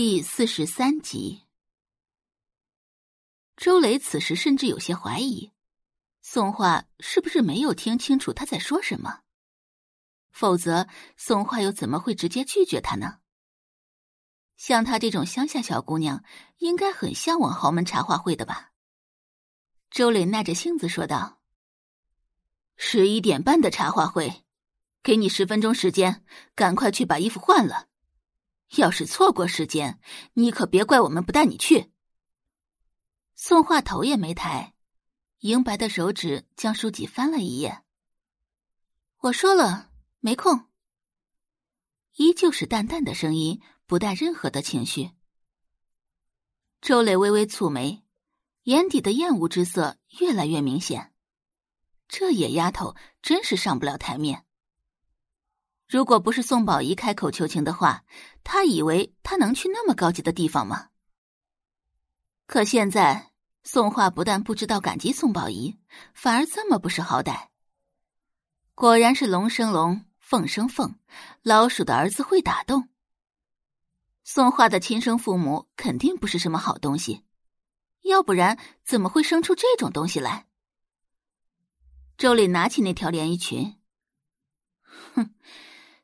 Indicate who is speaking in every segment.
Speaker 1: 第四十三集，周磊此时甚至有些怀疑，宋画是不是没有听清楚他在说什么？否则，宋画又怎么会直接拒绝他呢？像她这种乡下小姑娘，应该很向往豪门茶话会的吧？周磊耐着性子说道：“十一点半的茶话会，给你十分钟时间，赶快去把衣服换了。”要是错过时间，你可别怪我们不带你去。宋画头也没抬，银白的手指将书籍翻了一页。我说了，没空。依旧是淡淡的声音，不带任何的情绪。周磊微微蹙眉，眼底的厌恶之色越来越明显。这野丫头真是上不了台面。如果不是宋宝仪开口求情的话，他以为他能去那么高级的地方吗？可现在，宋画不但不知道感激宋宝仪，反而这么不识好歹。果然是龙生龙，凤生凤，老鼠的儿子会打洞。宋画的亲生父母肯定不是什么好东西，要不然怎么会生出这种东西来？周丽拿起那条连衣裙，哼。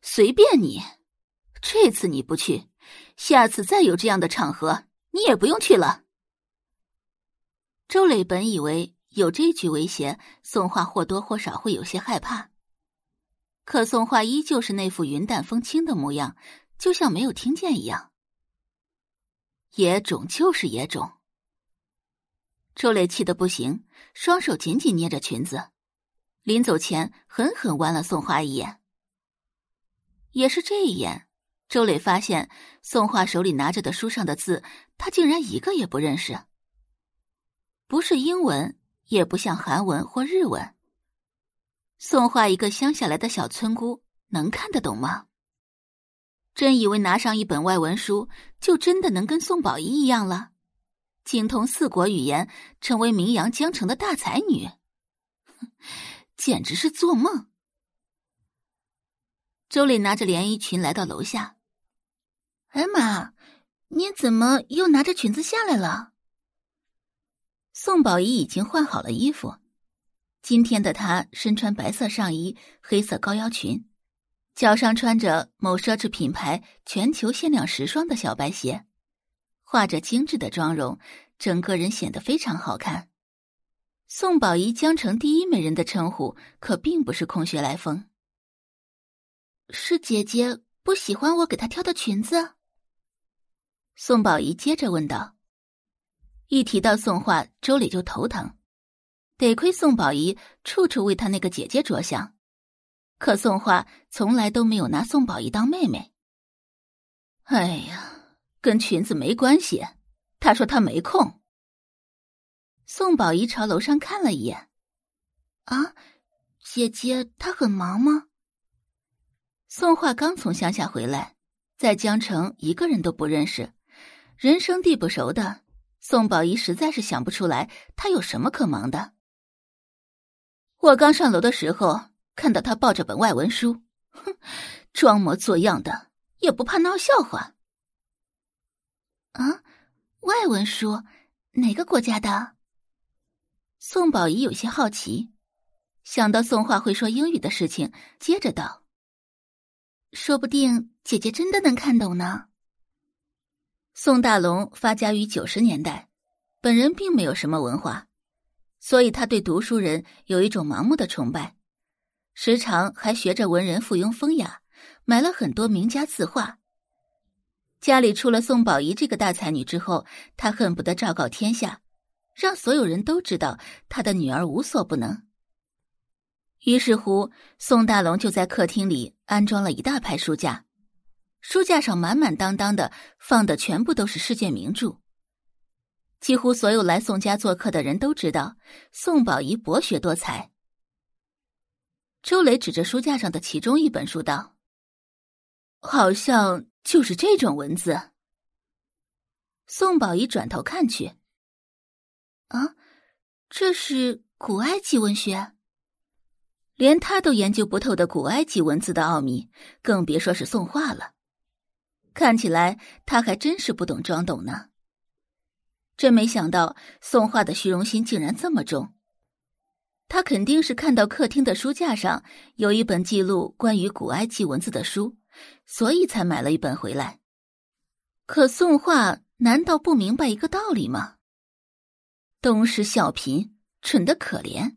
Speaker 1: 随便你，这次你不去，下次再有这样的场合，你也不用去了。周磊本以为有这句威胁，宋画或多或少会有些害怕，可宋画依旧是那副云淡风轻的模样，就像没有听见一样。野种就是野种。周磊气得不行，双手紧紧捏着裙子，临走前狠狠剜了宋画一眼。也是这一眼，周磊发现宋画手里拿着的书上的字，他竟然一个也不认识。不是英文，也不像韩文或日文。宋画一个乡下来的小村姑，能看得懂吗？真以为拿上一本外文书，就真的能跟宋宝仪一样了，精通四国语言，成为名扬江城的大才女？简直是做梦！周丽拿着连衣裙来到楼下。哎妈，你怎么又拿着裙子下来了？宋宝仪已经换好了衣服，今天的她身穿白色上衣、黑色高腰裙，脚上穿着某奢侈品牌全球限量十双的小白鞋，画着精致的妆容，整个人显得非常好看。宋宝仪江城第一美人的称呼可并不是空穴来风。是姐姐不喜欢我给她挑的裙子。宋宝仪接着问道：“一提到宋画，周磊就头疼。得亏宋宝仪处处为他那个姐姐着想，可宋画从来都没有拿宋宝仪当妹妹。哎呀，跟裙子没关系。他说他没空。”宋宝仪朝楼上看了一眼：“啊，姐姐她很忙吗？”宋画刚从乡下回来，在江城一个人都不认识，人生地不熟的宋宝仪实在是想不出来他有什么可忙的。我刚上楼的时候看到他抱着本外文书，哼，装模作样的，也不怕闹笑话。啊，外文书哪个国家的？宋宝仪有些好奇，想到宋画会说英语的事情，接着道。说不定姐姐真的能看懂呢。宋大龙发家于九十年代，本人并没有什么文化，所以他对读书人有一种盲目的崇拜，时常还学着文人附庸风雅，买了很多名家字画。家里出了宋宝仪这个大才女之后，他恨不得昭告天下，让所有人都知道他的女儿无所不能。于是乎，宋大龙就在客厅里安装了一大排书架，书架上满满当当的放的全部都是世界名著。几乎所有来宋家做客的人都知道宋宝仪博学多才。周磊指着书架上的其中一本书道：“好像就是这种文字。”宋宝仪转头看去，啊，这是古埃及文学。连他都研究不透的古埃及文字的奥秘，更别说是宋画了。看起来他还真是不懂装懂呢。真没想到宋画的虚荣心竟然这么重。他肯定是看到客厅的书架上有一本记录关于古埃及文字的书，所以才买了一本回来。可宋画难道不明白一个道理吗？东施效颦，蠢得可怜。